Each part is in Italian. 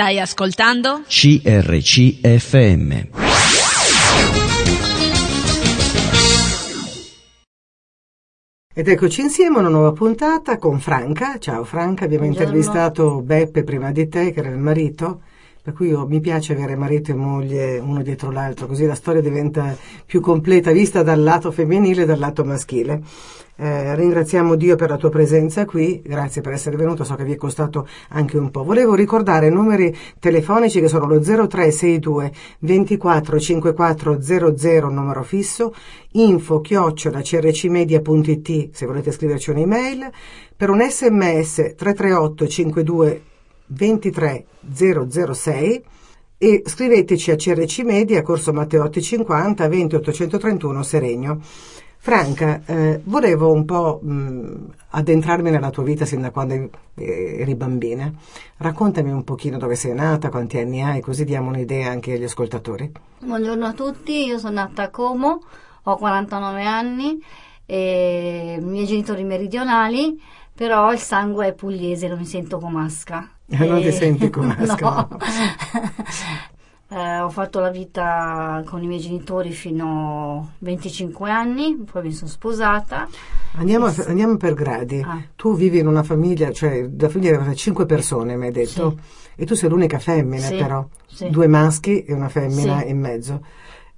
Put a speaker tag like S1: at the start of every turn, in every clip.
S1: Stai ascoltando?
S2: CRCFM.
S3: Ed eccoci insieme a una nuova puntata con Franca. Ciao Franca, abbiamo
S4: Buongiorno.
S3: intervistato Beppe prima di te, che era il marito, per cui io, mi piace avere marito e moglie uno dietro l'altro, così la storia diventa più completa, vista dal lato femminile e dal lato maschile. Eh, ringraziamo Dio per la tua presenza qui, grazie per essere venuto, so che vi è costato anche un po'. Volevo ricordare i numeri telefonici che sono lo 0362 24 54 00 numero fisso, info chiocciola crcmedia.it se volete scriverci un'email, per un sms 338 52 23 006 e scriveteci a CRC Media, Corso Matteotti 50, 20 831 Seregno. Franca, eh, volevo un po' mh, addentrarmi nella tua vita sin da quando eri- eri bambina. Raccontami un pochino dove sei nata, quanti anni hai, così diamo un'idea anche agli ascoltatori.
S4: Buongiorno a tutti, io sono nata a Como, ho 49 anni, e i miei genitori meridionali, però il sangue è pugliese, non mi sento comasca.
S3: Eh, non ti
S4: E-
S3: senti comasca,
S4: no. Eh, ho fatto la vita con i miei genitori fino a 25 anni, poi mi sono sposata.
S3: Andiamo, a- andiamo per gradi.
S4: Ah.
S3: Tu vivi in una famiglia, cioè la famiglia di cinque persone, mi hai detto, e tu sei l'unica femmina
S4: Sì,
S3: però,
S4: sì.
S3: due maschi e una femmina
S4: Sì.
S3: in mezzo.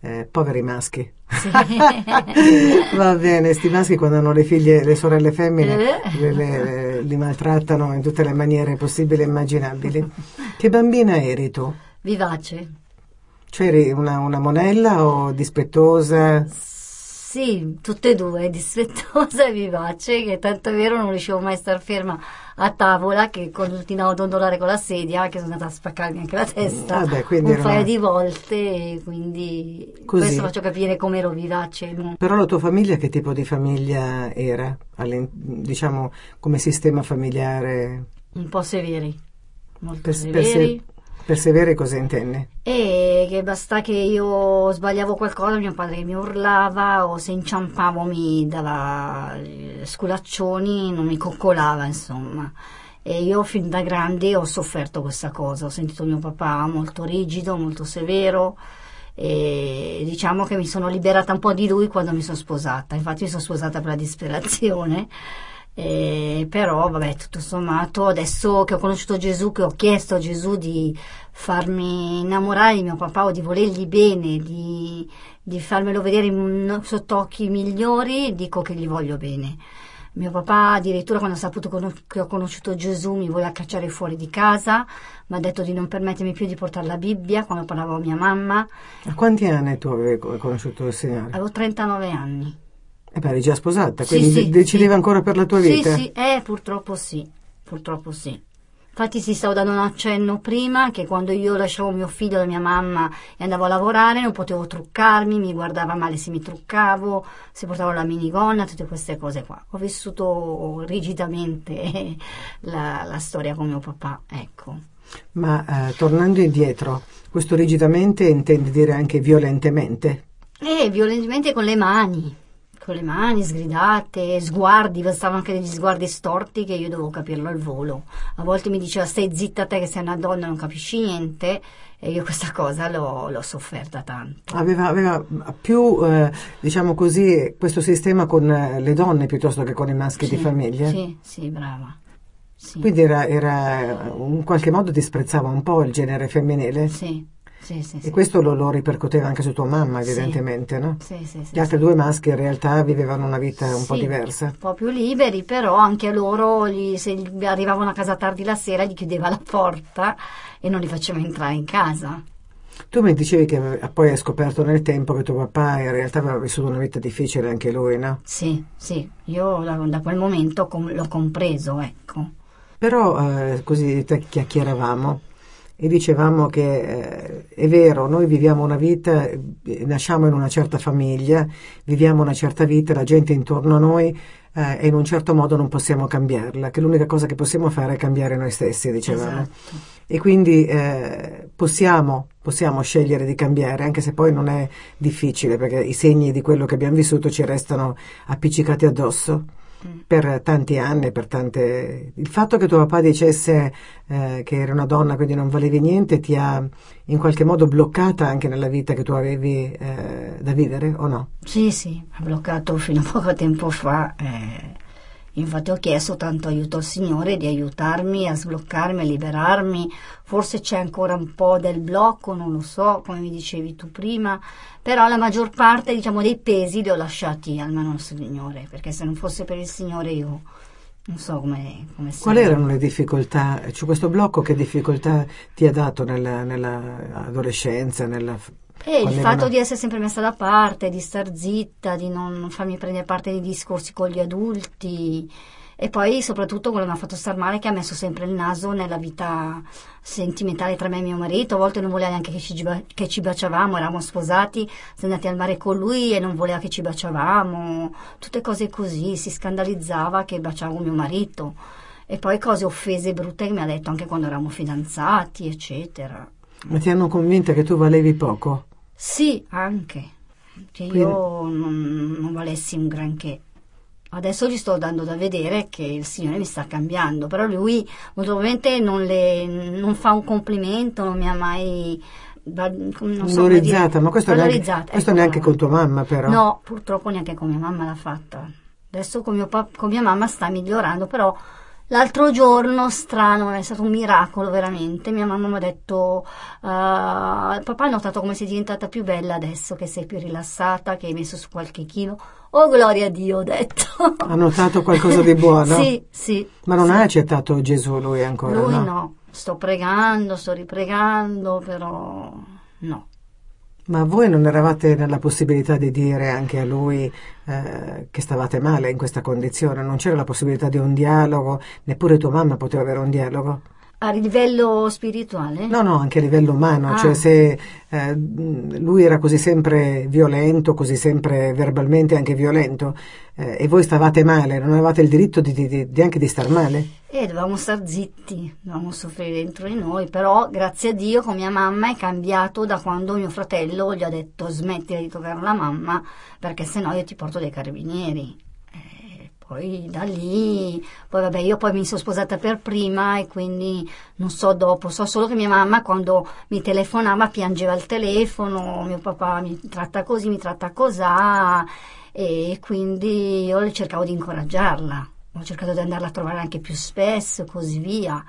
S3: Eh, poveri maschi.
S4: Sì.
S3: Va bene, sti maschi quando hanno le figlie, le sorelle femmine,
S4: Eh.
S3: le- le- li maltrattano in tutte le maniere possibili e immaginabili. Che bambina eri tu?
S4: Vivace.
S3: Cioè eri una, una monella o dispettosa?
S4: Sì, tutte e due, dispettosa e vivace, che tanto è vero non riuscivo mai a star ferma a tavola, che continuavo a dondolare con la sedia, che sono andata a spaccarmi anche la testa
S3: quindi
S4: un paio
S3: una-
S4: di volte, quindi
S3: Così.
S4: questo faccio capire come ero vivace.
S3: Però la tua famiglia che tipo di famiglia era? Diciamo come sistema familiare?
S4: Un po' severi, molto
S3: Per,
S4: severi.
S3: Persevere cosa intendi?
S4: E che basta che io sbagliavo qualcosa, mio padre mi urlava o se inciampavo mi dava eh, sculaccioni, non mi coccolava, insomma. E io fin da grande ho sofferto questa cosa, ho sentito mio papà molto rigido, molto severo e diciamo che mi sono liberata un po' di lui quando mi sono sposata, infatti mi sono sposata per la disperazione. Eh, però vabbè tutto sommato adesso che ho conosciuto Gesù che ho chiesto a Gesù di farmi innamorare di mio papà o di volergli bene di, di farmelo vedere in- sotto occhi migliori dico che gli voglio bene. Mio papà addirittura quando ha saputo che ho conosciuto Gesù mi voleva cacciare fuori di casa mi ha detto di non permettermi più di portare la Bibbia quando parlavo a mia mamma.
S3: A quanti anni tu avevi co- conosciuto il Signore?
S4: avevo 39 anni
S3: E beh, eri già sposata,
S4: Sì,
S3: quindi
S4: sì,
S3: de- decideva
S4: sì.
S3: ancora per la tua
S4: Sì,
S3: vita?
S4: sì, eh, purtroppo sì, purtroppo sì. Infatti ti stavo dando un accenno prima che quando io lasciavo mio figlio da mia mamma e andavo a lavorare non potevo truccarmi, mi guardava male se mi truccavo, se portavo la minigonna, tutte queste cose qua. Ho vissuto rigidamente la, la storia con mio papà, ecco.
S3: Ma eh, tornando indietro, questo rigidamente intendi dire anche violentemente?
S4: E violentemente con le mani, con le mani sgridate, sguardi, stavano anche degli sguardi storti che io dovevo capirlo al volo. A volte mi diceva stai zitta te che sei una donna, non capisci niente e io questa cosa l'ho, l'ho sofferta tanto.
S3: Aveva, aveva più, eh, diciamo così, questo sistema con eh, le donne piuttosto che con i maschi di
S4: Sì,
S3: famiglia?
S4: Sì, sì, brava. Sì,
S3: Quindi era, era, in qualche modo disprezzava un po' il genere femminile?
S4: sì, sì, sì,
S3: E
S4: sì.
S3: questo lo, lo ripercuoteva anche su tua mamma, evidentemente, no?
S4: Sì, sì, sì,
S3: Gli altri
S4: sì.
S3: due maschi in realtà vivevano una vita un po' diversa.
S4: Un po' più liberi, però anche loro, gli- se arrivavano a casa tardi la sera, gli chiudeva la porta e non li faceva entrare in casa.
S3: Tu mi dicevi che poi hai scoperto nel tempo che tuo papà in realtà aveva vissuto una vita difficile anche lui, no?
S4: Sì, sì, io da, da quel momento com- l'ho compreso, ecco.
S3: Però eh, così te- chiacchieravamo e dicevamo che eh, è vero, noi viviamo una vita, eh, nasciamo in una certa famiglia, viviamo una certa vita, la gente intorno a noi eh, e in un certo modo non possiamo cambiarla, che l'unica cosa che possiamo fare è cambiare noi stessi, dicevamo.
S4: Esatto.
S3: E quindi eh, possiamo, possiamo scegliere di cambiare, anche se poi non è difficile, perché i segni di quello che abbiamo vissuto ci restano appiccicati addosso. Per tanti anni, per tante... Il fatto che tuo papà dicesse eh, che eri una donna, quindi non valevi niente, ti ha in qualche modo bloccata anche nella vita che tu avevi eh, da vivere o no?
S4: Sì, sì, ha bloccato fino a poco tempo fa. eh, Infatti ho chiesto tanto aiuto al Signore di aiutarmi a sbloccarmi, a liberarmi. Forse c'è ancora un po' del blocco, non lo so, come mi dicevi tu prima, però la maggior parte, diciamo, dei pesi li ho lasciati al mano al Signore, perché se non fosse per il Signore io non so come, come
S3: Quali erano le difficoltà? Cioè, questo blocco che difficoltà ti ha dato nella, nella? Nella,
S4: E il
S3: quando eri
S4: fatto
S3: una-
S4: di essere sempre messa da parte, di star zitta, di non farmi prendere parte nei discorsi con gli adulti e poi soprattutto quello che mi ha fatto star male è che ha messo sempre il naso nella vita sentimentale tra me e mio marito, a volte non voleva neanche che ci, che ci baciavamo, eravamo sposati, siamo andati al mare con lui e non voleva che ci baciavamo, tutte cose così, si scandalizzava che baciavo mio marito e poi cose offese brutte che mi ha detto anche quando eravamo fidanzati, eccetera.
S3: Ma ti hanno convinta che tu valevi poco?
S4: Sì, anche. Che
S3: Quindi-
S4: io non, non valessi un granché. Adesso gli sto dando da vedere che il Signore mi sta cambiando, però lui molto probabilmente non, le, non fa un complimento, non mi ha mai non so
S3: Valorizzata, ma questo, neanche,
S4: valorizzata,
S3: questo
S4: ecco,
S3: neanche con tua mamma però.
S4: No, purtroppo neanche con mia mamma l'ha fatta. Adesso con, mio con mia mamma sta migliorando, però l'altro giorno, strano, è stato un miracolo veramente. Mia mamma mi ha detto, eh, papà ha notato come sei diventata più bella adesso che sei più rilassata, che hai messo su qualche chilo. Oh, gloria a Dio, ho detto.
S3: Ha notato qualcosa di buono?
S4: Sì, sì.
S3: Ma non
S4: sì.
S3: ha accettato Gesù lui ancora?
S4: Lui
S3: no?
S4: no. Sto pregando, sto ripregando, però no.
S3: Ma voi non eravate nella possibilità di dire anche a lui eh, che stavate male in questa condizione? Non c'era la possibilità di un dialogo? Neppure tua mamma poteva avere un dialogo?
S4: A livello spirituale?
S3: No, no, anche a livello umano,
S4: Ah.
S3: cioè se eh, lui era così sempre violento, così sempre verbalmente anche violento, eh, e voi stavate male, non avevate il diritto di, di- di- anche di star male?
S4: E dovevamo star zitti, dovevamo soffrire dentro di noi, però grazie a Dio con mia mamma è cambiato da quando mio fratello gli ha detto smettila di toccare la mamma perché sennò io ti porto dei carabinieri. Poi da lì, poi vabbè io poi mi sono sposata per prima e quindi non so dopo, so solo che mia mamma quando mi telefonava piangeva al telefono, mio papà mi tratta così, mi tratta cosà e quindi io cercavo di incoraggiarla, ho cercato di andarla a trovare anche più spesso e così via.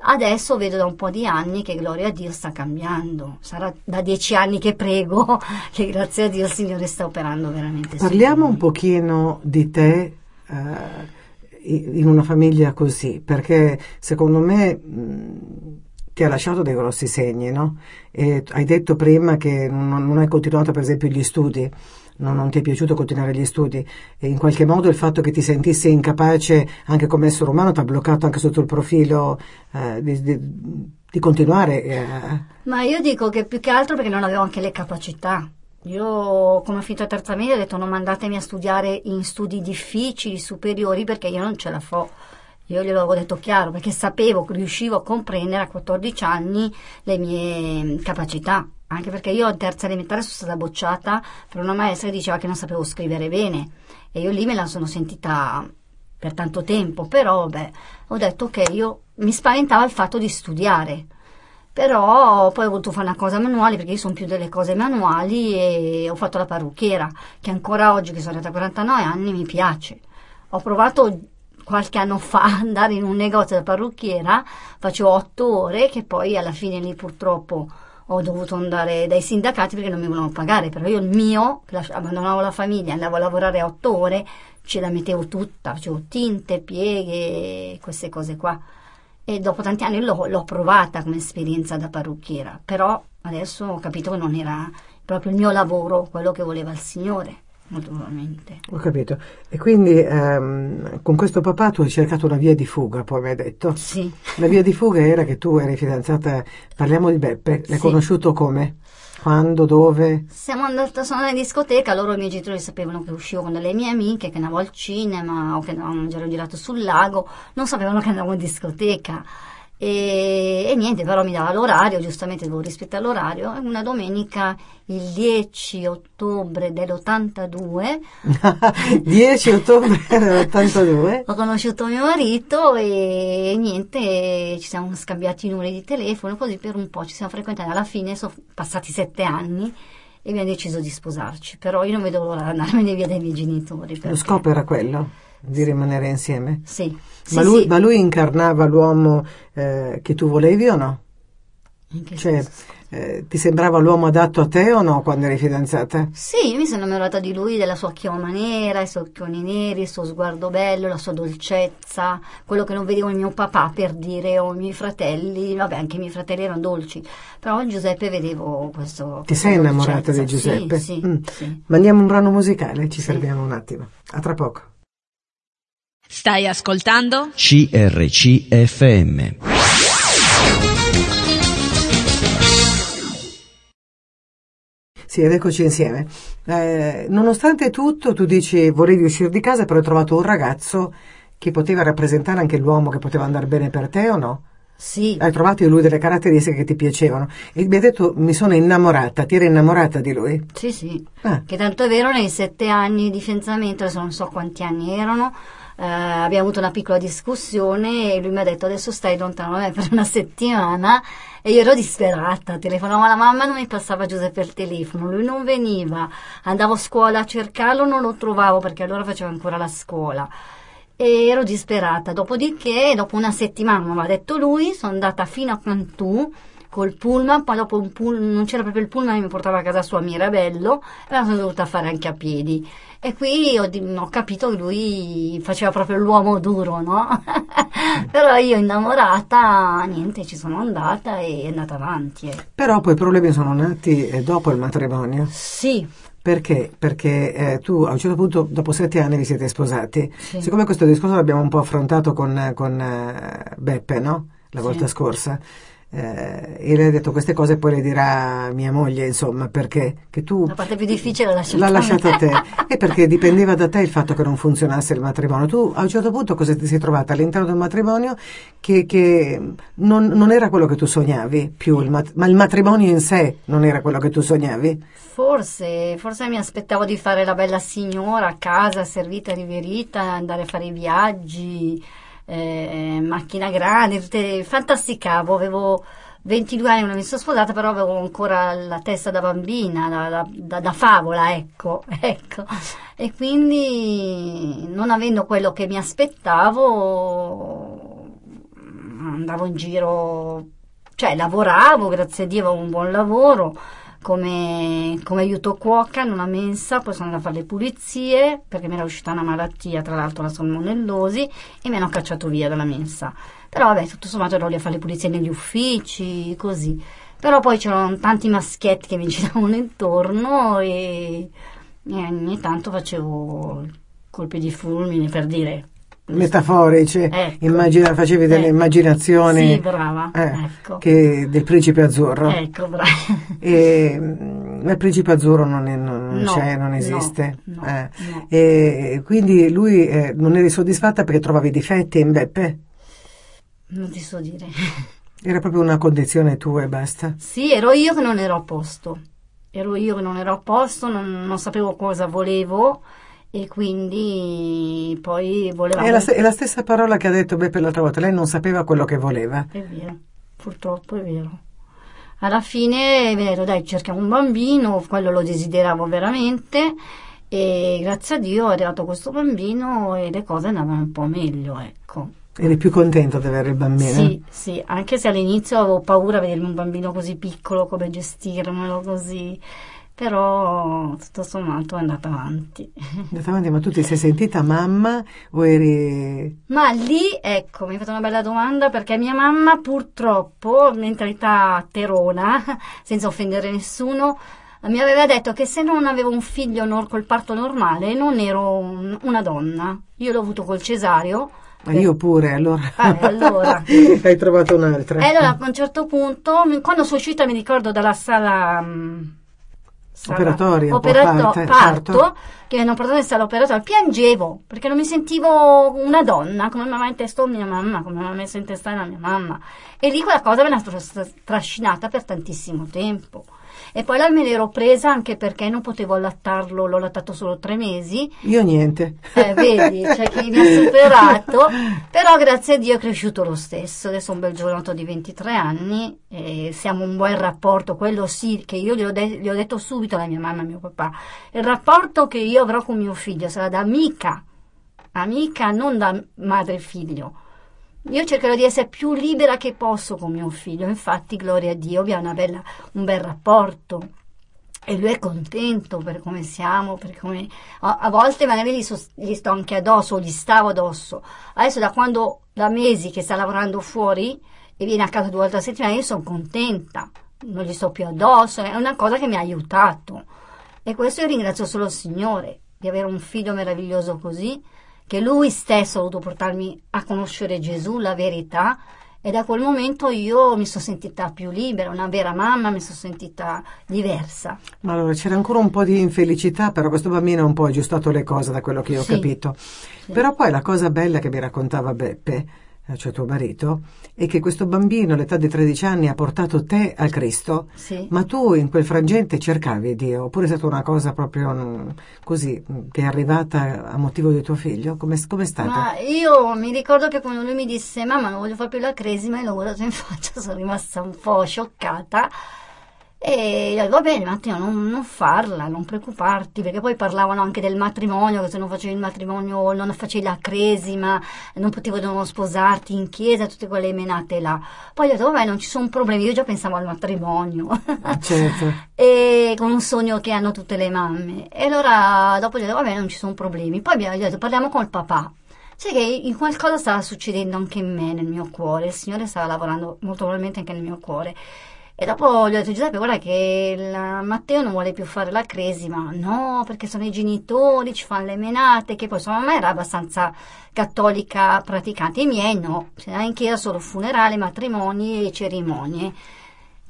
S4: Adesso vedo da un po' di anni che gloria a Dio sta cambiando. Sarà da dieci anni che prego che grazie a Dio il Signore sta operando veramente.
S3: Parliamo un pochino di te in una famiglia così, perché secondo me mh, ti ha lasciato dei grossi segni, no? E hai detto prima che non, non hai continuato per esempio gli studi, non, non ti è piaciuto continuare gli studi e in qualche modo il fatto che ti sentissi incapace anche come essere umano ti ha bloccato anche sotto il profilo eh, di, di- di continuare. eh.
S4: Ma io dico che più che altro perché non avevo anche le capacità. Io, come ho finito la terza media, ho detto non mandatemi a studiare in studi difficili, superiori, perché io non ce la fo. Io glielo avevo detto chiaro, perché sapevo, riuscivo a comprendere a 14 anni le mie capacità. Anche perché io in terza elementare sono stata bocciata per una maestra che diceva che non sapevo scrivere bene. E io lì me la sono sentita per tanto tempo. Però, vabbè, ho detto che io mi spaventava il fatto di studiare. Però poi ho voluto fare una cosa manuale perché io sono più delle cose manuali e ho fatto la parrucchiera, che ancora oggi, che sono arrivata a 49 anni, mi piace. Ho provato qualche anno fa andare in un negozio da parrucchiera, facevo otto ore, che poi alla fine lì purtroppo ho dovuto andare dai sindacati perché non mi volevano pagare, però io il mio, abbandonavo la famiglia, andavo a lavorare otto ore, ce la mettevo tutta, facevo tinte, pieghe, queste cose qua e dopo tanti anni l'ho, l'ho provata come esperienza da parrucchiera, però adesso ho capito che non era proprio il mio lavoro, quello che voleva il Signore, molto probabilmente.
S3: Ho capito. E quindi ehm, con questo papà tu hai cercato una via di fuga, poi mi hai detto.
S4: Sì,
S3: La via di fuga era che tu eri fidanzata, parliamo di Beppe, l'hai
S4: Sì.
S3: conosciuto come? Quando, dove?
S4: siamo andati a suonare in discoteca, loro i miei genitori sapevano che uscivo con delle mie amiche, che andavo al cinema o che andavamo a mangiare un girato sul lago, non sapevano che andavo in discoteca. E, e niente, però mi dava l'orario, giustamente dovevo rispettare l'orario. Una domenica, il 10 ottobre dell'82,
S3: 10 ottobre dell'82.
S4: ho conosciuto mio marito e niente, ci siamo scambiati i numeri di telefono, così per un po' ci siamo frequentati. Alla fine sono passati sette anni e abbiamo deciso di sposarci. Però io non vedo l'ora di andarmene via dai miei genitori.
S3: Lo
S4: perché-
S3: scopo era quello, di rimanere insieme.
S4: Sì.
S3: Ma,
S4: Sì,
S3: lui,
S4: sì.
S3: ma lui incarnava l'uomo eh, che tu volevi o no? Cioè, eh, ti sembrava l'uomo adatto a te o no quando eri fidanzata?
S4: Sì, io mi sono innamorata di lui, della sua chioma nera, i suoi occhioni neri, il suo sguardo bello, la sua dolcezza, quello che non vedevo in mio papà per dire o i miei fratelli, vabbè anche i miei fratelli erano dolci, però in Giuseppe vedevo questo...
S3: Ti sei innamorata di
S4: dolcezza.
S3: Giuseppe?
S4: Sì, sì,
S3: Mm.
S4: sì.
S3: Mandiamo un brano musicale, ci
S4: Sì.
S3: fermiamo un attimo. A tra poco.
S1: Stai ascoltando?
S2: CRCFM.
S3: Sì, ed eccoci insieme. Eh, nonostante tutto, tu dici volevi uscire di casa, però hai trovato un ragazzo che poteva rappresentare anche l'uomo che poteva andare bene per te o no?
S4: Sì,
S3: Hai trovato in lui delle caratteristiche che ti piacevano e mi hai detto mi sono innamorata, ti eri innamorata di lui?
S4: sì, sì.
S3: Ah,
S4: Che tanto è vero, nei sette anni di fidanzamento, adesso non so quanti anni erano, eh, abbiamo avuto una piccola discussione e lui mi ha detto adesso stai lontano da me per una settimana e io ero disperata, telefonavo alla mamma, non mi passava Giuseppe il telefono, lui non veniva, andavo a scuola a cercarlo, non lo trovavo perché allora facevo ancora la scuola. E ero disperata. Dopodiché, dopo una settimana, mi aveva detto lui, sono andata fino a Cantù col pullman, poi dopo un pullman, non c'era proprio il pullman, mi portava a casa sua a Mirabello, e la sono dovuta fare anche a piedi. E qui ho, ho capito che lui faceva proprio l'uomo duro, no? Però io innamorata, niente, ci sono andata e è andata avanti. eh.
S3: però poi i problemi sono nati eh, dopo il matrimonio.
S4: Sì,
S3: Perché? Perché eh, tu a un certo punto, dopo sette anni, vi siete sposati.
S4: Sì.
S3: Siccome questo discorso l'abbiamo un po' affrontato con, con, eh, Beppe, no? La
S4: Sì.
S3: volta scorsa. Eh, e lei ha detto queste cose poi le dirà mia moglie, insomma, perché che tu
S4: la parte più difficile l'ha lasciata a
S3: te e perché dipendeva da te il fatto che non funzionasse il matrimonio. Tu a un certo punto cosa ti sei trovata all'interno di un matrimonio che, che non, non era quello che tu sognavi più, il mat- ma il matrimonio in sé non era quello che tu sognavi.
S4: Forse, forse mi aspettavo di fare la bella signora a casa, servita, riverita, andare a fare i viaggi, eh, macchina grande, tutte, fantasticavo, avevo 22 anni, non mi sono sposata, però avevo ancora la testa da bambina, da, da- da- da favola, ecco, ecco. E quindi, non avendo quello che mi aspettavo, andavo in giro, cioè lavoravo, grazie a Dio avevo un buon lavoro, come, come aiuto cuoca in una mensa, poi sono andata a fare le pulizie perché mi era uscita una malattia, tra l'altro la salmonellosi, e mi hanno cacciato via dalla mensa. Però vabbè, tutto sommato ero lì a fare le pulizie negli uffici, così. Però poi c'erano tanti maschietti che mi giravano intorno e, e ogni tanto facevo colpi di fulmine per dire.
S3: Metaforici,
S4: Ecco.
S3: immagina- facevi delle
S4: Ecco.
S3: immaginazioni
S4: Sì, brava.
S3: eh,
S4: ecco.
S3: che- del principe azzurro.
S4: Ecco, brava.
S3: E, mm, il principe azzurro non, è- non-
S4: No,
S3: c'è, non
S4: no,
S3: esiste.
S4: no,
S3: Eh.
S4: no.
S3: E quindi lui eh, non eri soddisfatta perché trovavi difetti in Beppe?
S4: Non ti so dire.
S3: Era proprio una condizione tua e basta.
S4: Sì, ero io che non ero a posto. Ero io che non ero a posto, non, non sapevo cosa volevo e quindi poi volevamo...
S3: È la, è la stessa parola che ha detto Beppe l'altra volta, lei non sapeva quello che voleva.
S4: È vero, purtroppo è vero. Alla fine è vero, dai, cerchiamo un bambino, quello lo desideravo veramente e grazie a Dio è arrivato questo bambino e le cose andavano un po' meglio, ecco.
S3: Eri più contento di avere il bambino?
S4: Sì, sì, anche se all'inizio avevo paura di vedere un bambino così piccolo, come gestirmelo così, però tutto sommato è andata avanti.
S3: Andate avanti, ma tu ti sei sentita mamma o eri...
S4: Ma lì, ecco, mi hai fatto una bella domanda perché mia mamma purtroppo, mentalità terona, senza offendere nessuno, mi aveva detto che se non avevo un figlio nor- col parto normale non ero un- una donna. Io l'ho avuto col cesareo.
S3: Ma io pure, allora...
S4: Ah, allora.
S3: Hai trovato un'altra.
S4: E allora a un certo punto, quando sono uscita mi ricordo dalla sala, mm, sala
S3: Operatoria,
S4: operato-
S3: parte-
S4: parto,
S3: parto.
S4: che mi hanno portato in sala operatoria, piangevo perché non mi sentivo una donna come mi aveva in testa mia mamma, come mi aveva messo in testa la mia mamma. E lì quella cosa me l'ha tras- trascinata per tantissimo tempo. E poi la me l'ero presa anche perché non potevo allattarlo, l'ho allattato solo tre mesi.
S3: Io niente.
S4: Eh, vedi, c'è chi mi ha superato, però grazie a Dio è cresciuto lo stesso. Adesso è un bel giovanotto di 23 anni, e siamo un buon rapporto, quello sì, che io gli ho, de- gli ho detto subito alla mia mamma e mio papà. Il rapporto che io avrò con mio figlio sarà da amica, amica, non da madre e figlio. Io cercherò di essere più libera che posso con mio figlio, infatti, gloria a Dio, abbiamo un bel rapporto. E lui è contento per come siamo, per come... A, a volte magari gli, sto- gli sto anche addosso, gli stavo addosso. Adesso da quando, da mesi che sta lavorando fuori e viene a casa due volte a settimana, io sono contenta. Non gli sto più addosso, è una cosa che mi ha aiutato. E questo io ringrazio solo il Signore di avere un figlio meraviglioso così, che lui stesso ha voluto portarmi a conoscere Gesù, la verità, e da quel momento io mi sono sentita più libera, una vera mamma, mi sono sentita diversa.
S3: Ma allora c'era ancora un po' di infelicità, però questo bambino ha un po' aggiustato le cose da quello che io ho
S4: Sì.
S3: capito. Però poi la cosa bella che mi raccontava Beppe, cioè tuo marito, è che questo bambino all'età di 13 anni ha portato te a Cristo,
S4: Sì.
S3: ma tu in quel frangente cercavi Dio, oppure è stata una cosa proprio mm, così, mm, che è arrivata a motivo di tuo figlio? Come è stata?
S4: Ma io mi ricordo che quando lui mi disse mamma non voglio fare più la cresima e l'ho guardato in faccia, sono rimasta un po' scioccata e gli ho detto va bene Matteo non, non farla, non preoccuparti perché poi parlavano anche del matrimonio, che se non facevi il matrimonio non facevi la cresima, non potevano sposarti in chiesa, tutte quelle menate là. Poi gli ho detto vabbè non ci sono problemi, io già pensavo al matrimonio.
S3: Certo.
S4: e con un sogno che hanno tutte le mamme. E allora dopo gli ho detto, vabbè, non ci sono problemi. Poi gli ho detto, parliamo col papà. Sai che in qualcosa stava succedendo anche in me, nel mio cuore. Il Signore stava lavorando molto probabilmente anche nel mio cuore. E dopo gli ho detto, Giuseppe, guarda che il Matteo non vuole più fare la cresima. No, perché sono i genitori, ci fanno le menate, che poi sua mamma era abbastanza cattolica praticante. I miei no, si andava in chiesa solo funerali, matrimoni e cerimonie.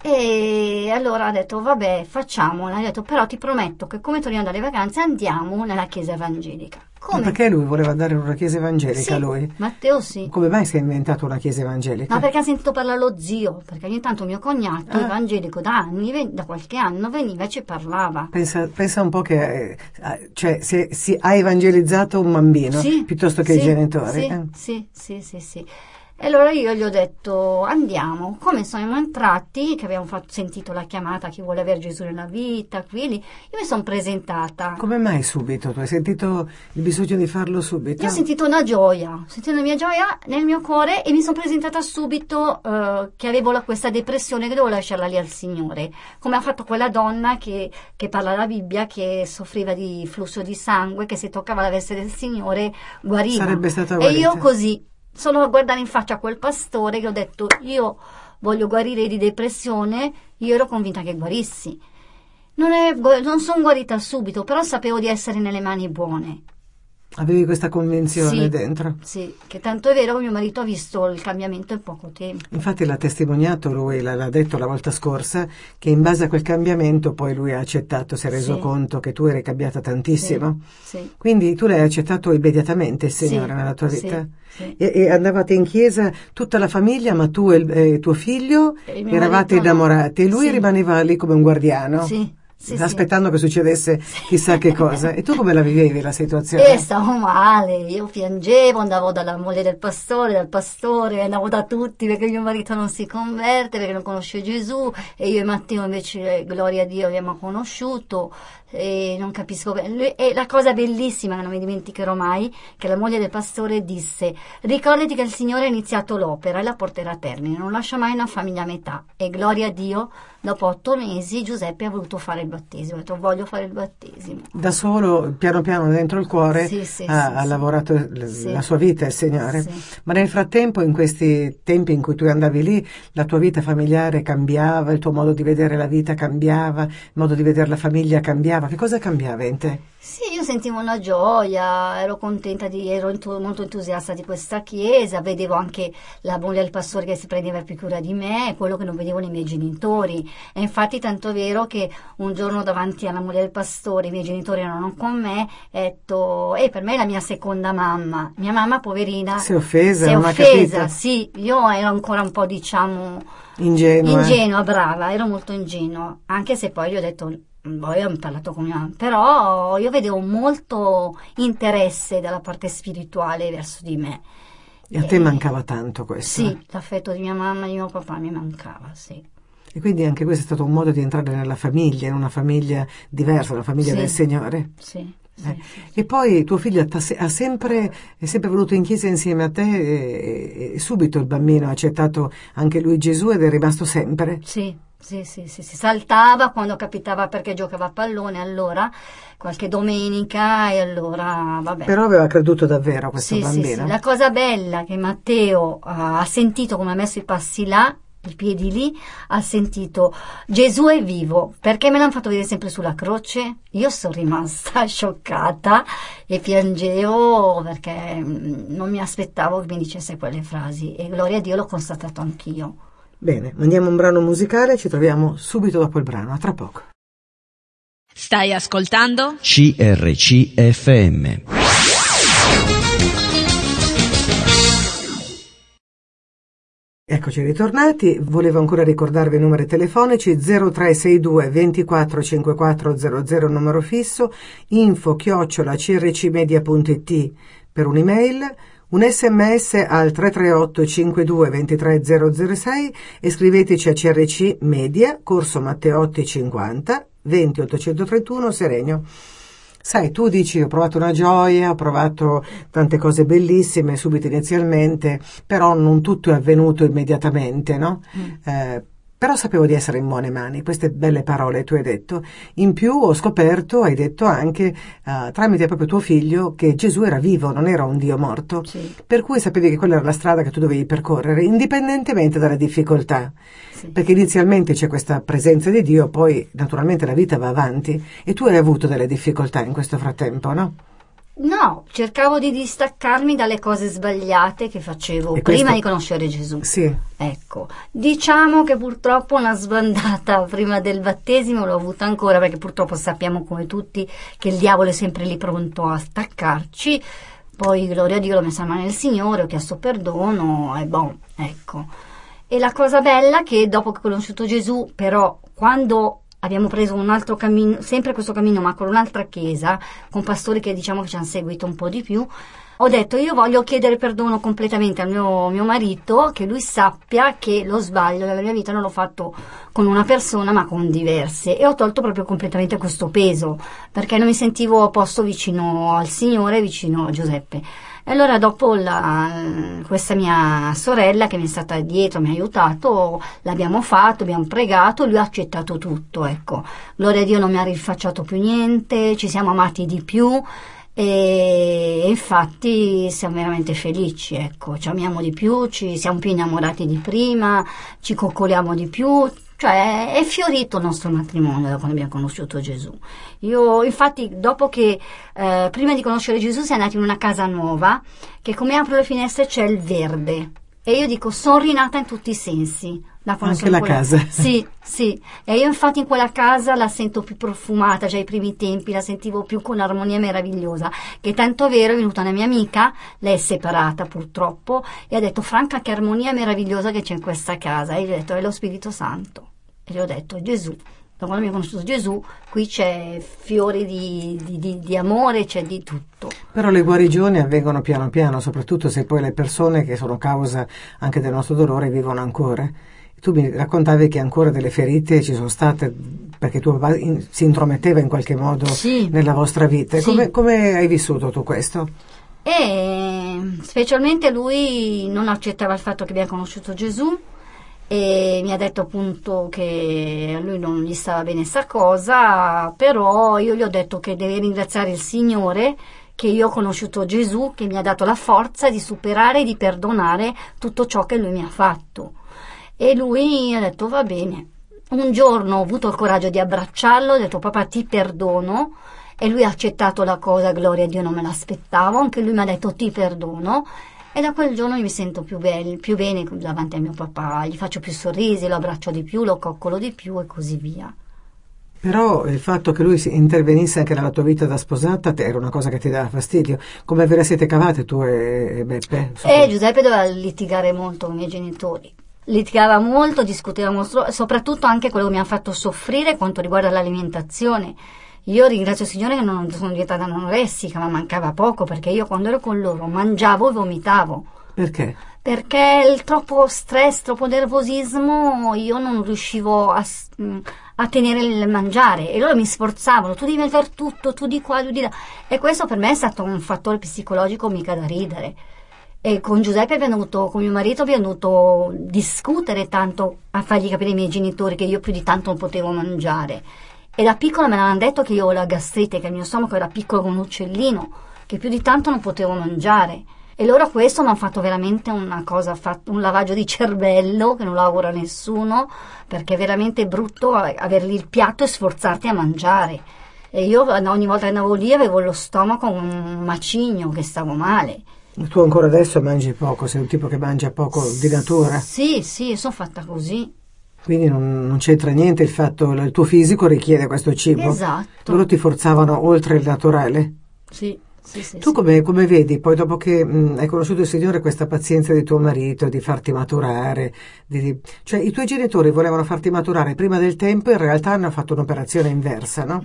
S4: E allora ha detto, vabbè, facciamola. Ha detto, però ti prometto che come torniamo dalle vacanze andiamo nella chiesa evangelica.
S3: Ma
S4: Come?
S3: perché lui voleva andare in una chiesa evangelica,
S4: Sì,
S3: lui?
S4: Matteo sì.
S3: Come mai si è inventato una chiesa evangelica?
S4: Ma perché ha sentito parlare lo zio? Perché ogni tanto mio cognato,
S3: Ah.
S4: evangelico da anni, da qualche anno, veniva e ci parlava.
S3: Pensa, pensa un po' che eh, cioè, se, si ha evangelizzato un bambino
S4: Sì,
S3: piuttosto che
S4: sì,
S3: i genitori.
S4: Sì,
S3: eh.
S4: sì, sì, sì, sì. E allora io gli ho detto andiamo. Come siamo entrati, che abbiamo fatto- sentito la chiamata chi vuole avere Gesù nella vita, quindi io mi sono presentata.
S3: Come mai subito? Tu hai sentito il bisogno di farlo subito?
S4: Io ho sentito una gioia, ho sentito la mia gioia nel mio cuore e mi sono presentata subito eh, che avevo la- questa depressione che dovevo lasciarla lì al Signore, come ha fatto quella donna che, che parla la Bibbia, che soffriva di flusso di sangue, che se toccava la veste del Signore guariva.
S3: Sarebbe stata
S4: e
S3: guarita.
S4: io così, solo a guardare in faccia quel pastore che ho detto io voglio guarire di depressione, io ero convinta che guarissi. Non, non sono guarita subito, però sapevo di essere nelle mani buone.
S3: Avevi questa convinzione
S4: Sì.
S3: dentro.
S4: Sì, che tanto è vero che mio marito ha visto il cambiamento in poco tempo.
S3: Infatti l'ha testimoniato lui, l'ha detto la volta scorsa, che in base a quel cambiamento poi lui ha accettato, si è reso
S4: Sì.
S3: conto che tu eri cambiata tantissimo.
S4: Sì.
S3: Quindi tu l'hai accettato immediatamente il Signore
S4: Sì,
S3: nella tua
S4: sì,
S3: vita?
S4: sì.
S3: E, e andavate in chiesa tutta la famiglia, ma tu e, il- e tuo figlio eravate
S4: marito no.
S3: innamorati e lui
S4: Sì.
S3: rimaneva lì come un guardiano?
S4: Sì, sì, sì.
S3: aspettando che succedesse chissà che cosa. E tu come la vivevi la situazione?
S4: E stavo male, io piangevo, andavo dalla moglie del pastore, dal pastore, andavo da tutti perché mio marito non si converte, perché non conosce Gesù e io e Matteo invece, gloria a Dio, abbiamo conosciuto e non capisco bene. E la cosa bellissima che non mi dimenticherò mai, che la moglie del pastore disse, ricordati che il Signore ha iniziato l'opera e la porterà a termine, non lascia mai una famiglia a metà e gloria a Dio, dopo otto mesi Giuseppe ha voluto fare il battesimo, ha detto voglio fare il battesimo.
S3: Da solo, piano piano dentro il cuore,
S4: Sì, sì,
S3: ha, ha lavorato la sua vita, il Signore. Ma nel frattempo, in questi tempi in cui tu andavi lì, la tua vita familiare cambiava, il tuo modo di vedere la vita cambiava, il modo di vedere la famiglia cambiava. Che cosa cambiava in te?
S4: Sì, io sentivo una gioia, ero contenta di, ero entu- molto entusiasta di questa chiesa, vedevo anche la moglie del pastore che si prendeva più cura di me, quello che non vedevo nei miei genitori. E infatti tanto vero che un giorno davanti alla moglie del pastore, i miei genitori erano con me, ho detto, e per me è la mia seconda mamma. Mia mamma, poverina,
S3: Si è offesa,
S4: si è offesa, sì, io ero ancora un po' diciamo
S3: Ingenua. eh.
S4: ingenua, brava, ero molto ingenua, anche se poi gli ho detto, poi ho parlato con mia mamma, però io vedevo molto interesse dalla parte spirituale verso di me.
S3: E a te mancava tanto questo.
S4: Sì, l'affetto di mia mamma e di mio papà mi mancava, sì.
S3: E quindi anche questo è stato un modo di entrare nella famiglia, in una famiglia diversa, una famiglia
S4: Sì.
S3: del Signore.
S4: Sì, sì,
S3: Eh,
S4: sì.
S3: E poi tuo figlio ha sempre, è sempre venuto in chiesa insieme a te e, e subito il bambino ha accettato anche lui Gesù ed è rimasto sempre.
S4: Sì, sì, sì, sì, si saltava quando capitava perché giocava a pallone allora, qualche domenica e allora vabbè.
S3: Però aveva creduto davvero a questo
S4: Sì, sì,
S3: bambino.
S4: sì. La cosa bella che Matteo ha sentito come ha messo i passi là, i piedi lì, ha sentito Gesù è vivo, perché me l'hanno fatto vedere sempre sulla croce? Io sono rimasta scioccata e piangevo perché mm, non mi aspettavo che mi dicesse quelle frasi e gloria a Dio l'ho constatato anch'io.
S3: Bene, mandiamo un brano musicale, ci troviamo subito dopo il brano, a tra poco.
S1: Stai ascoltando?
S2: CRCFM.
S3: Eccoci ritornati, volevo ancora ricordarvi i numeri telefonici 0362 24 5400 numero fisso, info chiocciola crcmedia.it per un'email, un sms al 338 52 23 006 e scriveteci a crc media, corso Matteotti 50 20 831 Serenio. Sai, tu dici ho provato una gioia, ho provato tante cose bellissime subito inizialmente, però non tutto è avvenuto immediatamente, no? Eh, però sapevo di essere in buone mani, queste belle parole tu hai detto. In più ho scoperto, hai detto anche, eh, tramite proprio tuo figlio, che Gesù era vivo, non era un Dio morto.
S4: Sì.
S3: Per cui sapevi che quella era la strada che tu dovevi percorrere, indipendentemente dalle difficoltà.
S4: Sì.
S3: Perché inizialmente c'è questa presenza di Dio, poi naturalmente la vita va avanti e tu hai avuto delle difficoltà in questo frattempo, no?
S4: No, cercavo di distaccarmi dalle cose sbagliate che facevo
S3: E
S4: prima
S3: questo-
S4: di conoscere Gesù.
S3: Sì,
S4: Ecco, diciamo che purtroppo una sbandata prima del battesimo l'ho avuta ancora perché purtroppo sappiamo come tutti che il diavolo è sempre lì pronto a staccarci. Poi, gloria a Dio, l'ho messa a mano nel Signore, ho chiesto perdono e boh, ecco. E la cosa bella è che dopo che ho conosciuto Gesù, però, quando abbiamo preso un altro cammino, sempre questo cammino, ma con un'altra chiesa, con pastori che diciamo che ci hanno seguito un po' di più, ho detto io voglio chiedere perdono completamente al mio, mio marito, che lui sappia che lo sbaglio nella mia vita non l'ho fatto con una persona ma con diverse e ho tolto proprio completamente questo peso perché non mi sentivo a posto vicino al Signore, vicino a Giuseppe. E allora dopo la- questa mia sorella che mi è stata dietro, mi ha aiutato, l'abbiamo fatto, abbiamo pregato, lui ha accettato tutto, ecco. Gloria a Dio non mi ha rifacciato più niente, ci siamo amati di più e infatti siamo veramente felici, ecco, ci amiamo di più, ci siamo più innamorati di prima, ci coccoliamo di più, cioè è fiorito il nostro matrimonio da quando abbiamo conosciuto Gesù. Io infatti dopo che eh, prima di conoscere Gesù siamo andati in una casa nuova che come apro le finestre c'è il verde e io dico sono rinata in tutti i sensi. Quando
S3: Anche la
S4: quella-
S3: casa.
S4: Sì, sì. E io infatti in quella casa la sento più profumata, già ai primi tempi la sentivo più con un'armonia meravigliosa, che tanto è vero è venuta una mia amica, lei è separata purtroppo, e ha detto Franca che armonia meravigliosa che c'è in questa casa. E io gli ho detto è lo Spirito Santo. E gli ho detto Gesù. Da quando abbiamo conosciuto Gesù, qui c'è fiori di, di- di- di amore, c'è di tutto.
S3: però le guarigioni avvengono piano piano, soprattutto se poi le persone che sono causa anche del nostro dolore vivono ancora. Tu mi raccontavi che ancora delle ferite ci sono state perché tuo papà in- si intrometteva in qualche modo
S4: Sì.
S3: nella vostra vita.
S4: Sì.
S3: Come, come hai vissuto tu questo?
S4: E specialmente lui non accettava il fatto che abbiamo conosciuto Gesù e mi ha detto appunto che a lui non gli stava bene sta cosa, però io gli ho detto che deve ringraziare il Signore che io ho conosciuto Gesù che mi ha dato la forza di superare e di perdonare tutto ciò che lui mi ha fatto. E lui ha detto va bene. Un giorno ho avuto il coraggio di abbracciarlo, ho detto papà ti perdono e lui ha accettato la cosa, gloria a Dio non me l'aspettavo, anche lui mi ha detto ti perdono E da quel giorno mi sento più, be- più bene davanti a mio papà, gli faccio più sorrisi, lo abbraccio di più, lo coccolo di più e così via.
S3: Però il fatto che lui intervenisse anche nella tua vita da sposata era una cosa che ti dava fastidio. Come ve la siete cavate tu e, Beppe?
S4: Eh, Giuseppe doveva litigare molto con i miei genitori. Litigava molto, discuteva molto, soprattutto anche quello che mi ha fatto soffrire quanto riguarda l'alimentazione. Io ringrazio il Signore che non sono diventata anoressica, ma mancava poco perché io quando ero con loro mangiavo e vomitavo.
S3: Perché?
S4: Perché il troppo stress, troppo nervosismo, io non riuscivo a, a tenere il mangiare e loro mi sforzavano, tu devi fare tutto, tu di qua, tu di là. E questo per me è stato un fattore psicologico mica da ridere. E con Giuseppe abbiamo dovuto, con mio marito abbiamo dovuto discutere tanto a fargli capire ai miei genitori che io più di tanto non potevo mangiare. E da piccola me l'hanno detto che io ho la gastrite, che il mio stomaco era piccolo come un uccellino, che più di tanto non potevo mangiare. E loro questo mi hanno fatto veramente una cosa, un lavaggio di cervello che non lavora nessuno, perché è veramente brutto averli il piatto e sforzarti a mangiare. E io ogni volta che andavo lì avevo lo stomaco un macigno, che stavo male.
S3: Tu ancora adesso mangi poco, sei un tipo che mangia poco di natura?
S4: Sì, sì, sono fatta così.
S3: Quindi non, non, c'entra niente il fatto che il tuo fisico richiede questo cibo.
S4: Esatto.
S3: Loro ti forzavano oltre il naturale.
S4: Sì. Sì, sì,
S3: tu come, come, vedi, poi dopo che mh, hai conosciuto il Signore, questa pazienza di tuo marito di farti maturare, di, di, cioè i tuoi genitori volevano farti maturare prima del tempo in realtà hanno fatto un'operazione inversa, no?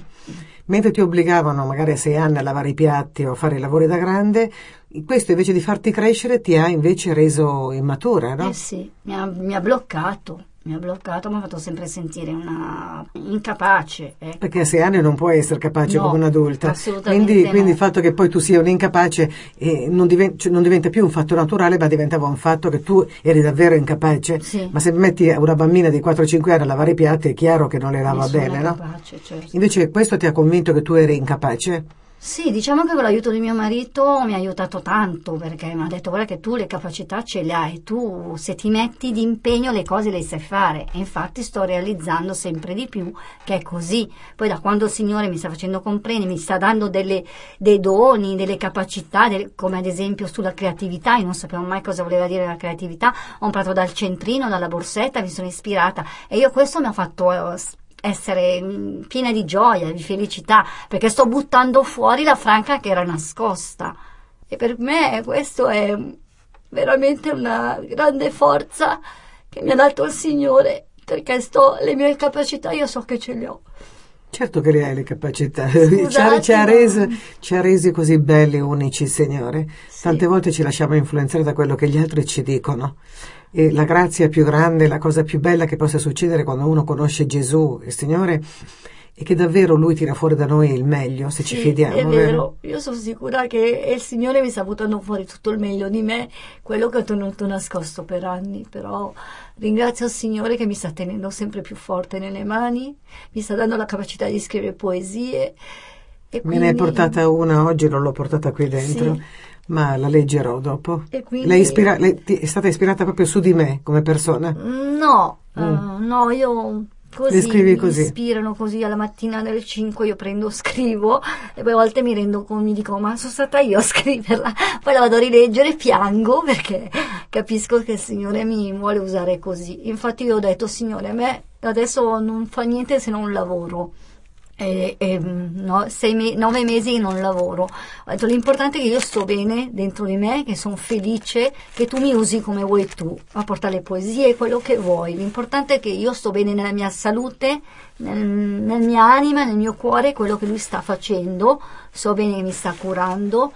S3: Mentre ti obbligavano magari a sei anni a lavare i piatti o a fare i lavori da grande, questo invece di farti crescere ti ha invece reso immatura, no?
S4: Eh sì, mi ha, mi ha bloccato mi ha bloccato, mi ha fatto sempre sentire una incapace. Ecco.
S3: Perché a sei anni non puoi essere capace
S4: no,
S3: come un'adulta.
S4: Assolutamente
S3: quindi,
S4: no.
S3: quindi, il fatto che poi tu sia un'incapace eh, non, diventa, cioè, non, diventa più un fatto naturale, ma diventava un fatto che tu eri davvero incapace.
S4: Sì.
S3: Ma se metti una bambina di 4-5 anni a lavare i piatti è chiaro che non le lava bene,
S4: capace, no? Certo.
S3: Invece questo ti ha convinto che tu eri incapace?
S4: Sì, diciamo che con l'aiuto di mio marito mi ha aiutato tanto perché mi ha detto guarda che tu le capacità ce le hai, tu se ti metti d'impegno le cose le sai fare e infatti sto realizzando sempre di più che è così. Poi da quando il Signore mi sta facendo comprendere, mi sta dando delle, dei doni, delle capacità, delle, come ad esempio sulla creatività, io non sapevo mai cosa voleva dire la creatività, ho imparato dal centrino, dalla borsetta, mi sono ispirata e io questo mi ha fatto essere mm, piena di gioia, di felicità, perché sto buttando fuori la franca che era nascosta. E per me questo è veramente una grande forza che mi ha dato il Signore, perché sto, le mie capacità io so che ce le ho.
S3: Certo che le hai le capacità,
S4: Scusate,
S3: ci, ha, resi, ci, ha, resi, così belli, unici, Signore.
S4: Sì.
S3: Tante volte ci lasciamo influenzare da quello che gli altri ci dicono. E la grazia più grande, la cosa più bella che possa succedere quando uno conosce Gesù, il Signore, è che davvero Lui tira fuori da noi il meglio, se
S4: sì,
S3: ci fidiamo.
S4: È vero, io sono sicura che il Signore mi sta buttando fuori tutto il meglio di me, quello che ho tenuto nascosto per anni, però ringrazio il Signore che mi sta tenendo sempre più forte nelle mani, mi sta dando la capacità di scrivere poesie. Quindi...
S3: Me ne hai portata una oggi, non l'ho portata qui dentro.
S4: Sì
S3: ma la leggerò dopo.
S4: Quindi...
S3: Lei, ispira- lei è stata ispirata proprio su di me come persona?
S4: No, mm. uh, no, io così
S3: scrivi
S4: mi
S3: così.
S4: ispirano così alla mattina alle 5 io prendo, scrivo e poi a volte mi rendo conto, mi dico ma sono stata io a scriverla, poi la vado a rileggere e piango perché capisco che il Signore mi vuole usare così. Infatti io ho detto Signore, a me adesso non fa niente se non lavoro e, e no, me- nove mesi non lavoro. Ho detto l'importante è che io sto bene dentro di me, che sono felice, che tu mi usi come vuoi tu, a portare le poesie, quello che vuoi. L'importante è che io sto bene nella mia salute, nel, nella mia anima, nel mio cuore, quello che lui sta facendo, so bene che mi sta curando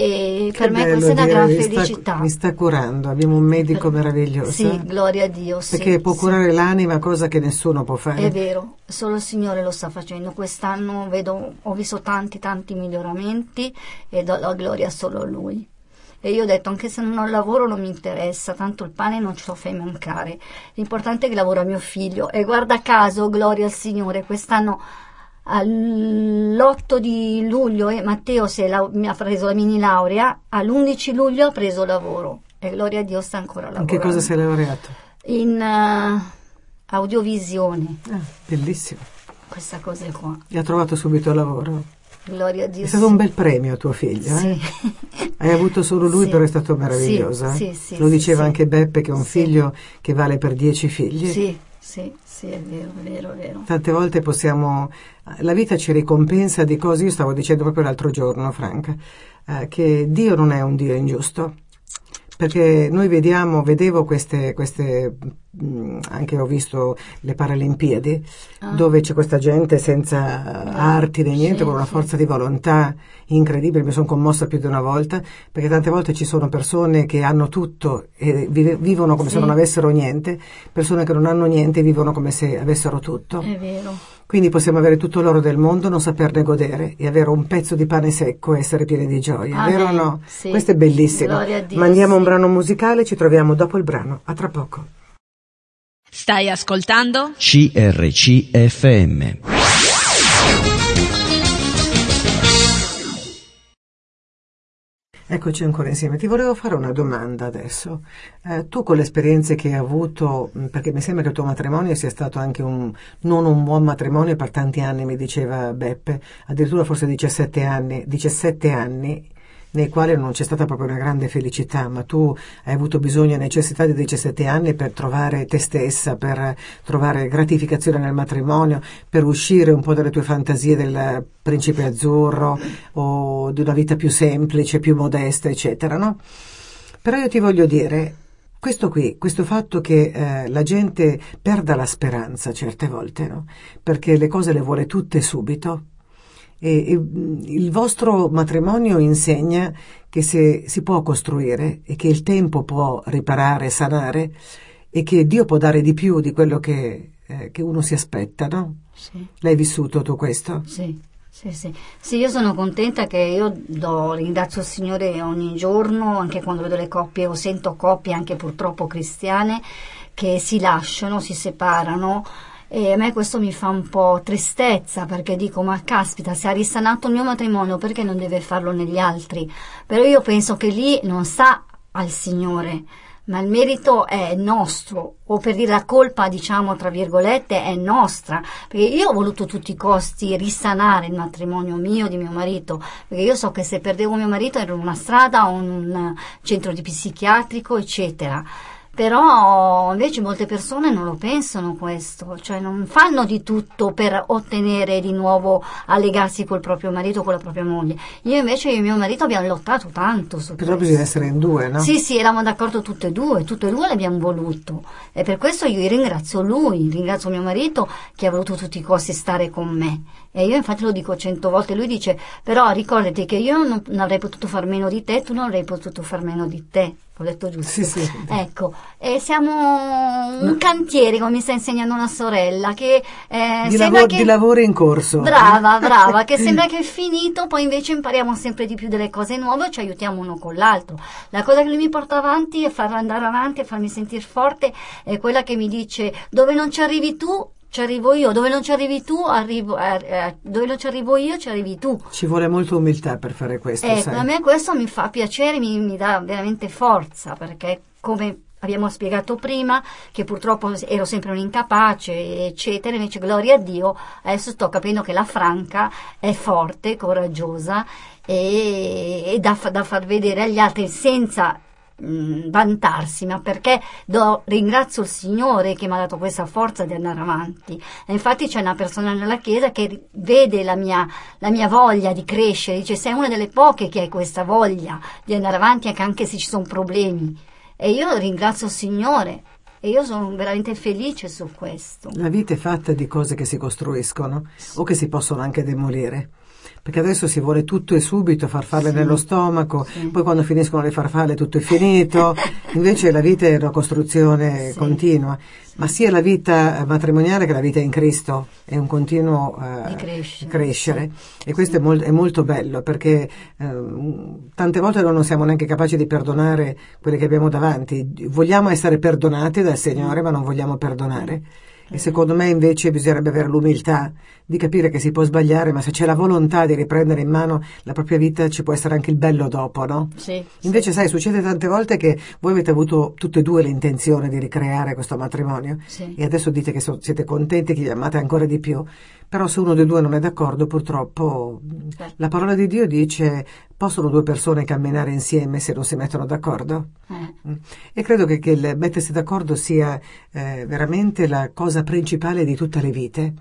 S4: e per me questa è una gran
S3: mi
S4: felicità.
S3: Sta, mi sta curando, abbiamo un medico meraviglioso.
S4: Sì, gloria a Dio. sì,
S3: Perché può
S4: sì.
S3: curare l'anima, cosa che nessuno può fare.
S4: È vero, solo il Signore lo sta facendo. Quest'anno vedo, ho visto tanti, tanti miglioramenti e do la gloria solo a Lui. E io ho detto, anche se non lavoro non mi interessa, tanto il pane non ce lo fai mancare. L'importante è che lavora mio figlio. E guarda caso, gloria al Signore, quest'anno all'8 di luglio eh, Matteo è lau- mi ha preso la mini laurea, all'11 luglio ha preso lavoro. E gloria a Dio sta ancora
S3: In
S4: lavorando.
S3: che cosa sei laureato?
S4: In eh, audiovisione,
S3: Ah, bellissimo.
S4: questa cosa qua.
S3: E ha trovato subito lavoro.
S4: gloria a Dio.
S3: È stato un bel premio a tuo figlio, eh?
S4: Sì.
S3: Hai avuto solo lui,
S4: Sì.
S3: però è stato meraviglioso.
S4: Sì,
S3: eh?
S4: sì, sì,
S3: Lo
S4: sì,
S3: diceva
S4: sì.
S3: anche Beppe che è un
S4: Sì.
S3: figlio che vale per dieci figli.
S4: Sì, sì, sì, è vero, è vero, è vero.
S3: Tante volte possiamo. La vita ci ricompensa di cose. Io stavo dicendo proprio l'altro giorno, Franca, eh, che Dio non è un Dio ingiusto. Perché noi vediamo, vedevo queste, queste mh, anche ho visto le Paralimpiadi,
S4: Ah.
S3: dove c'è questa gente senza arti né niente,
S4: Sì,
S3: con una forza di volontà incredibile. Mi sono commossa più di una volta, perché tante volte ci sono persone che hanno tutto e vive- vivono come se
S4: Sì.
S3: non avessero niente, persone che non hanno niente e vivono come se avessero tutto.
S4: È vero.
S3: Quindi possiamo avere tutto l'oro del mondo, non saperne godere e avere un pezzo di pane secco e essere pieni di gioia,
S4: Amen.
S3: vero o no?
S4: Sì.
S3: Questo è bellissimo.
S4: Dio,
S3: Mandiamo un
S4: sì.
S3: brano musicale, ci troviamo dopo il brano. A tra poco.
S1: Stai ascoltando?
S2: CRCFM.
S3: Eccoci ancora insieme. Ti volevo fare una domanda adesso. Eh, tu con le esperienze che hai avuto, mh, perché mi sembra che il tuo matrimonio sia stato anche un, non un buon matrimonio per tanti anni, mi diceva Beppe, addirittura forse 17 anni, 17 anni nei quali non c'è stata proprio una grande felicità, ma tu hai avuto bisogno e necessità di 17 anni per trovare te stessa, per trovare gratificazione nel matrimonio, per uscire un po' dalle tue fantasie del principe azzurro o di una vita più semplice, più modesta, eccetera, no? Però io ti voglio dire, questo qui, questo fatto che eh, la gente perda la speranza certe volte, no? Perché le cose le vuole tutte subito. E, e, il vostro matrimonio insegna che se si può costruire e che il tempo può riparare, sanare e che Dio può dare di più di quello che, eh, che uno si aspetta, no?
S4: Sì.
S3: L'hai vissuto tu questo?
S4: Sì, sì, sì. Sì, io sono contenta che io do, ringrazio il Signore ogni giorno, anche quando vedo le coppie o sento coppie anche purtroppo cristiane che si lasciano, si separano. E a me questo mi fa un po' tristezza perché dico, ma caspita, se ha risanato il mio matrimonio, perché non deve farlo negli altri? Però io penso che lì non sta al Signore, ma il merito è nostro, o per dire la colpa, diciamo, tra virgolette, è nostra, perché io ho voluto a tutti i costi risanare il matrimonio mio, di mio marito, perché io so che se perdevo mio marito ero in una strada o in un centro di psichiatrico, eccetera. Però invece molte persone non lo pensano questo, cioè non fanno di tutto per ottenere di nuovo allegarsi col proprio marito con la propria moglie. Io invece e mio marito abbiamo lottato tanto su
S3: Però
S4: questo.
S3: bisogna essere in due, no?
S4: Sì, sì, eravamo d'accordo tutte e due, tutte e due l'abbiamo voluto. E per questo io ringrazio lui, ringrazio mio marito che ha voluto a tutti i costi stare con me. E io infatti lo dico cento volte, lui dice, però ricordati che io non, non avrei potuto far meno di te, tu non avrei potuto far meno di te. Ho detto giusto?
S3: Sì, sì.
S4: Ecco, e siamo un cantiere, come mi sta insegnando una sorella, che eh,
S3: Di, lavoro,
S4: che...
S3: di lavoro in corso.
S4: Brava, brava, che sembra che è finito, poi invece impariamo sempre di più delle cose nuove e ci aiutiamo uno con l'altro. La cosa che lui mi porta avanti e far andare avanti e farmi sentire forte è quella che mi dice dove non ci arrivi tu, ci arrivo io, dove non ci arrivi tu, arrivo, eh, eh, dove non ci arrivo io, ci arrivi tu.
S3: Ci vuole molta umiltà per fare questo,
S4: Ecco,
S3: sai?
S4: a me questo mi fa piacere, mi, mi dà veramente forza, perché come abbiamo spiegato prima, che purtroppo ero sempre un incapace, eccetera, invece gloria a Dio, adesso sto capendo che la Franca è forte, coraggiosa e, e da, da far vedere agli altri senza mh, vantarsi, ma perché do- ringrazio il Signore che mi ha dato questa forza di andare avanti. E infatti c'è una persona nella Chiesa che vede la mia, la mia voglia di crescere, dice sei una delle poche che hai questa voglia di andare avanti anche, anche se ci sono problemi. E io ringrazio il Signore e io sono veramente felice su questo.
S3: La vita è fatta di cose che si costruiscono o che si possono anche demolire. Perché adesso si vuole tutto e subito, farfalle
S4: Sì.
S3: nello stomaco,
S4: Sì.
S3: poi quando finiscono le farfalle tutto è finito. Invece la vita è una costruzione
S4: Sì.
S3: continua. Ma sia la vita matrimoniale che la vita in Cristo è un continuo eh,
S4: crescere.
S3: crescere. E questo è, mol- è molto bello perché ehm, tante volte non siamo neanche capaci di perdonare quelle che abbiamo davanti. Vogliamo essere perdonati dal Signore, ma non vogliamo perdonare. E secondo me invece bisognerebbe avere l'umiltà di capire che si può sbagliare, ma se c'è la volontà di riprendere in mano la propria vita ci può essere anche il bello dopo, no?
S4: Sì,
S3: Invece, sai, succede tante volte che voi avete avuto tutte e due l'intenzione di ricreare questo matrimonio
S4: Sì.
S3: e adesso dite che so- siete contenti, che vi amate ancora di più, Però se uno dei due non è d'accordo, purtroppo
S4: Certo.
S3: la parola di Dio dice possono due persone camminare insieme se non si mettono d'accordo?
S4: Eh,
S3: Mm. E credo che, che il mettersi d'accordo sia eh, veramente la cosa principale di tutte le vite.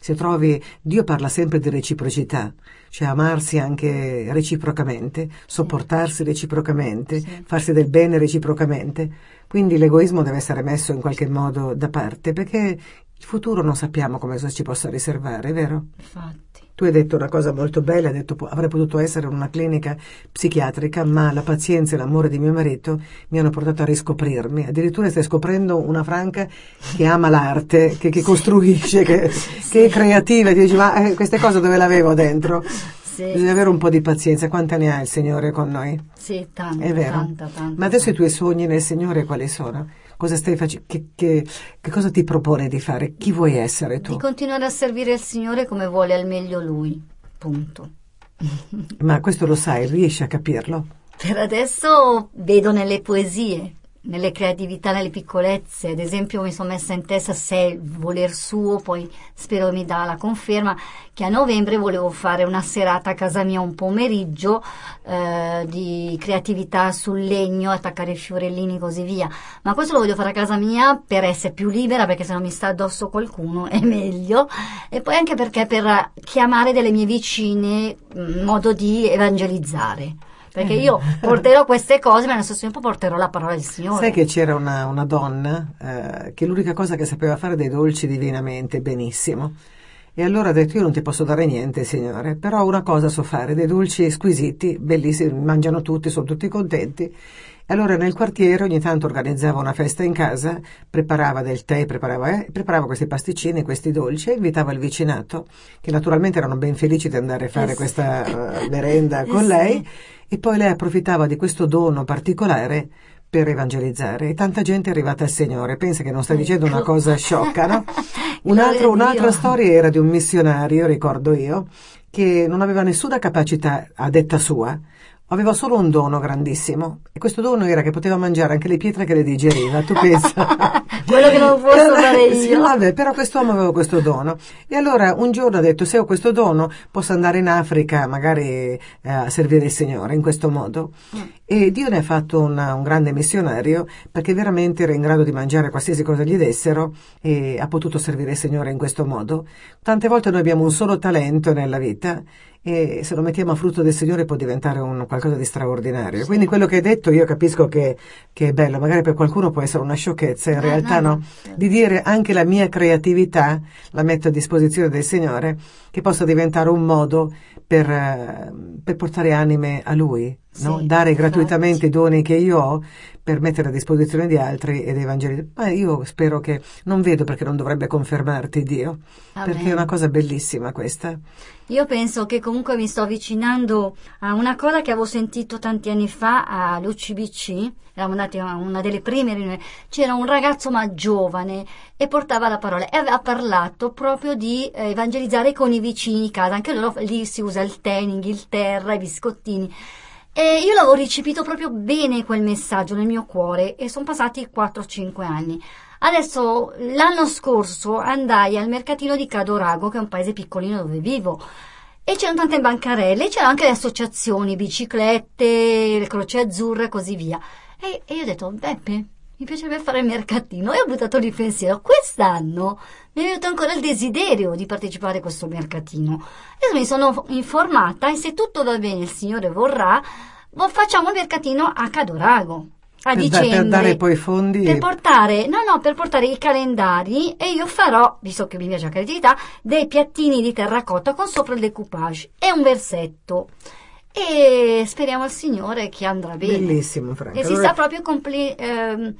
S3: Se trovi, Dio parla sempre di reciprocità, cioè amarsi anche reciprocamente, sopportarsi reciprocamente,
S4: Sì.
S3: farsi del bene reciprocamente. Quindi l'egoismo deve essere messo in qualche modo da parte, perché il futuro non sappiamo come ci possa riservare, vero?
S4: infatti.
S3: Tu hai detto una cosa molto bella, hai detto avrei potuto essere in una clinica psichiatrica, ma la pazienza e l'amore di mio marito mi hanno portato a riscoprirmi. Addirittura stai scoprendo una Franca che ama l'arte, che, che costruisce, che, che è creativa. E ti dici, ma eh, queste cose dove l'avevo dentro?
S4: Sì,
S3: Bisogna avere un po' di pazienza. Quanta ne ha il Signore con noi?
S4: sì, tanta,
S3: È vero.
S4: tanta, tanta.
S3: Ma adesso i tuoi sogni nel Signore quali sono? Cosa stai facendo? Che, che- che cosa ti propone di fare? Chi vuoi essere tu?
S4: Di continuare a servire il Signore come vuole al meglio Lui, punto.
S3: Ma questo lo sai, riesci a capirlo?
S4: Per adesso vedo nelle poesie, nelle creatività, nelle piccolezze. Ad esempio mi sono messa in testa se è il voler suo, poi spero mi dà la conferma, che a novembre volevo fare una serata a casa mia, un pomeriggio eh, di creatività sul legno, attaccare i fiorellini e così via. Ma questo lo voglio fare a casa mia per essere più libera, perché se non mi sta addosso qualcuno è meglio. E poi anche perché per chiamare delle mie vicine in modo di evangelizzare. Perché io porterò queste cose, ma nello stesso tempo porterò la parola del Signore.
S3: Sai che c'era una, una donna eh, che l'unica cosa che sapeva fare dei dolci divinamente benissimo. E allora ha detto: Io non ti posso dare niente, signore, però una cosa so fare, dei dolci squisiti, bellissimi, mangiano tutti, sono tutti contenti. E allora nel quartiere ogni tanto organizzava una festa in casa, preparava del tè, preparava, eh, preparava questi pasticcini, questi dolci e invitava il vicinato, che naturalmente erano ben felici di andare a fare
S4: Eh sì.
S3: questa eh, merenda
S4: Eh
S3: con
S4: sì.
S3: E poi lei approfittava di questo dono particolare per evangelizzare e tanta gente è arrivata al Signore. Pensa che non stai dicendo una
S4: Ecco.
S3: cosa sciocca, no? Un altro- un'altra storia era di un missionario, ricordo io, che non aveva nessuna capacità a detta sua, aveva solo un dono grandissimo e questo dono era che poteva mangiare anche le pietre che le digeriva, tu pensa?
S4: Quello che non posso fare
S3: Sì,
S4: io.
S3: vabbè, però quest'uomo aveva questo dono. E allora un giorno ha detto, se ho questo dono, posso andare in Africa magari eh, a servire il Signore in questo modo. E Dio ne ha fatto una- un grande missionario perché veramente era in grado di mangiare qualsiasi cosa gli dessero e ha potuto servire il Signore in questo modo. Tante volte noi abbiamo un solo talento nella vita e se lo mettiamo a frutto del Signore può diventare un qualcosa di straordinario. Quindi quello che hai detto io capisco che, che è bello, magari per qualcuno può essere una sciocchezza, in
S4: No,
S3: realtà
S4: no.
S3: di dire anche la mia creatività la metto a disposizione del Signore che possa diventare un modo per, eh, per portare anime a Lui, no?
S4: Sì,
S3: dare
S4: infatti.
S3: gratuitamente i doni che io ho per mettere a disposizione di altri ed evangelizzare. Ma io spero che non vedo perché non dovrebbe confermarti Dio,
S4: Amen.
S3: perché è una cosa bellissima questa.
S4: Io penso che comunque mi sto avvicinando a una cosa che avevo sentito tanti anni fa all'UCBC, eravamo andati a una delle prime riunioni, c'era un ragazzo ma giovane e portava la parola e aveva parlato proprio di eh, evangelizzare con i vicini di casa, anche loro lì si usa il tè in Inghilterra, i biscottini. E io l'avevo recepito proprio bene quel messaggio nel mio cuore e sono passati 4-5 anni. Adesso, l'anno scorso andai al mercatino di Cadorago, che è un paese piccolino dove vivo, e c'erano tante bancarelle, c'erano anche le associazioni, biciclette, le croce azzurre e così via. E, e io ho detto, Beppe, mi piacerebbe fare il mercatino. E ho buttato lì il pensiero, quest'anno mi è venuto ancora il desiderio di partecipare a questo mercatino. Io mi sono informata e se tutto va bene, il Signore vorrà, vo- facciamo il mercatino a Cadorago. A
S3: Per,
S4: dicembre
S3: per dare poi fondi.
S4: per portare, no, no, per portare i calendari e io farò, visto che mi piace la creatività, dei piattini di terracotta con sopra il decoupage e un versetto. E speriamo al Signore che andrà bene.
S3: Bellissimo, Franco.
S4: E si
S3: Allora-
S4: sta proprio compli- ehm,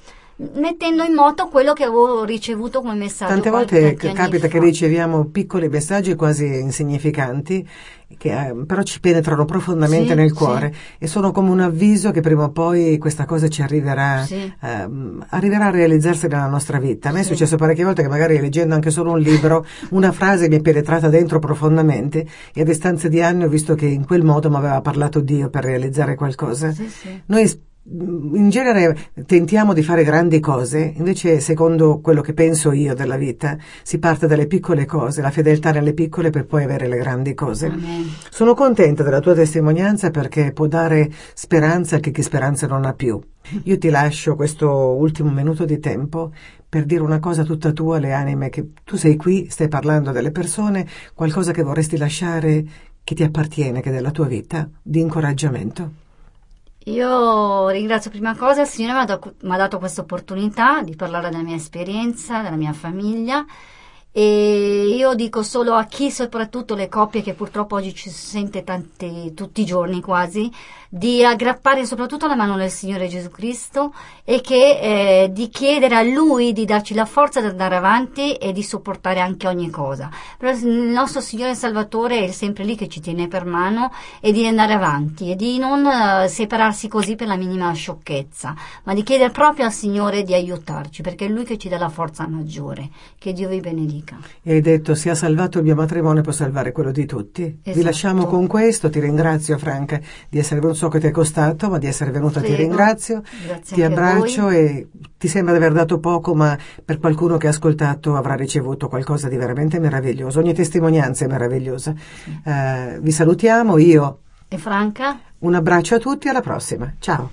S4: mettendo in moto quello che avevo ricevuto come messaggio.
S3: Tante volte capita che riceviamo piccoli messaggi quasi insignificanti, che eh, però ci penetrano profondamente
S4: Sì,
S3: nel
S4: sì.
S3: cuore e sono come un avviso che prima o poi questa cosa ci arriverà,
S4: Sì.
S3: ehm, arriverà a realizzarsi nella nostra vita. A me è
S4: Sì.
S3: successo parecchie volte che magari leggendo anche solo un libro, una frase mi è penetrata dentro profondamente e a distanza di anni ho visto che in quel modo mi aveva parlato Dio per realizzare qualcosa.
S4: Sì, sì.
S3: Noi in genere tentiamo di fare grandi cose, invece secondo quello che penso io della vita, si parte dalle piccole cose, la fedeltà nelle piccole per poi avere le grandi cose.
S4: Amen.
S3: Sono contenta della tua testimonianza perché può dare speranza a chi, chi speranza non ha più. Io ti lascio questo ultimo minuto di tempo per dire una cosa tutta tua alle anime che tu sei qui, stai parlando delle persone, qualcosa che vorresti lasciare che ti appartiene, che è della tua vita, di incoraggiamento.
S4: Io ringrazio prima cosa il Signore mi ha dato, mi ha dato questa opportunità di parlare della mia esperienza, della mia famiglia e io dico solo a chi, soprattutto le coppie che purtroppo oggi ci sente tanti, tutti i giorni quasi, di aggrappare soprattutto la mano del Signore Gesù Cristo e che, eh, di chiedere a Lui di darci la forza di andare avanti e di sopportare anche ogni cosa. Però il nostro Signore Salvatore è sempre lì che ci tiene per mano e di andare avanti e di non eh, separarsi così per la minima sciocchezza, ma di chiedere proprio al Signore di aiutarci perché è Lui che ci dà la forza maggiore. Che Dio vi benedica.
S3: E hai detto sia salvato il mio matrimonio può salvare quello di tutti. Vi
S4: Esatto.
S3: lasciamo con questo, ti ringrazio Franca di essere venuto, so che ti è costato, ma di essere venuta ti
S4: Prego.
S3: ringrazio,
S4: Grazie
S3: ti abbraccio e ti sembra di aver dato poco, ma per qualcuno che ha ascoltato avrà ricevuto qualcosa di veramente meraviglioso. Ogni testimonianza è meravigliosa. Eh, vi salutiamo, io
S4: E Franca?
S3: un abbraccio a tutti, alla prossima. Ciao.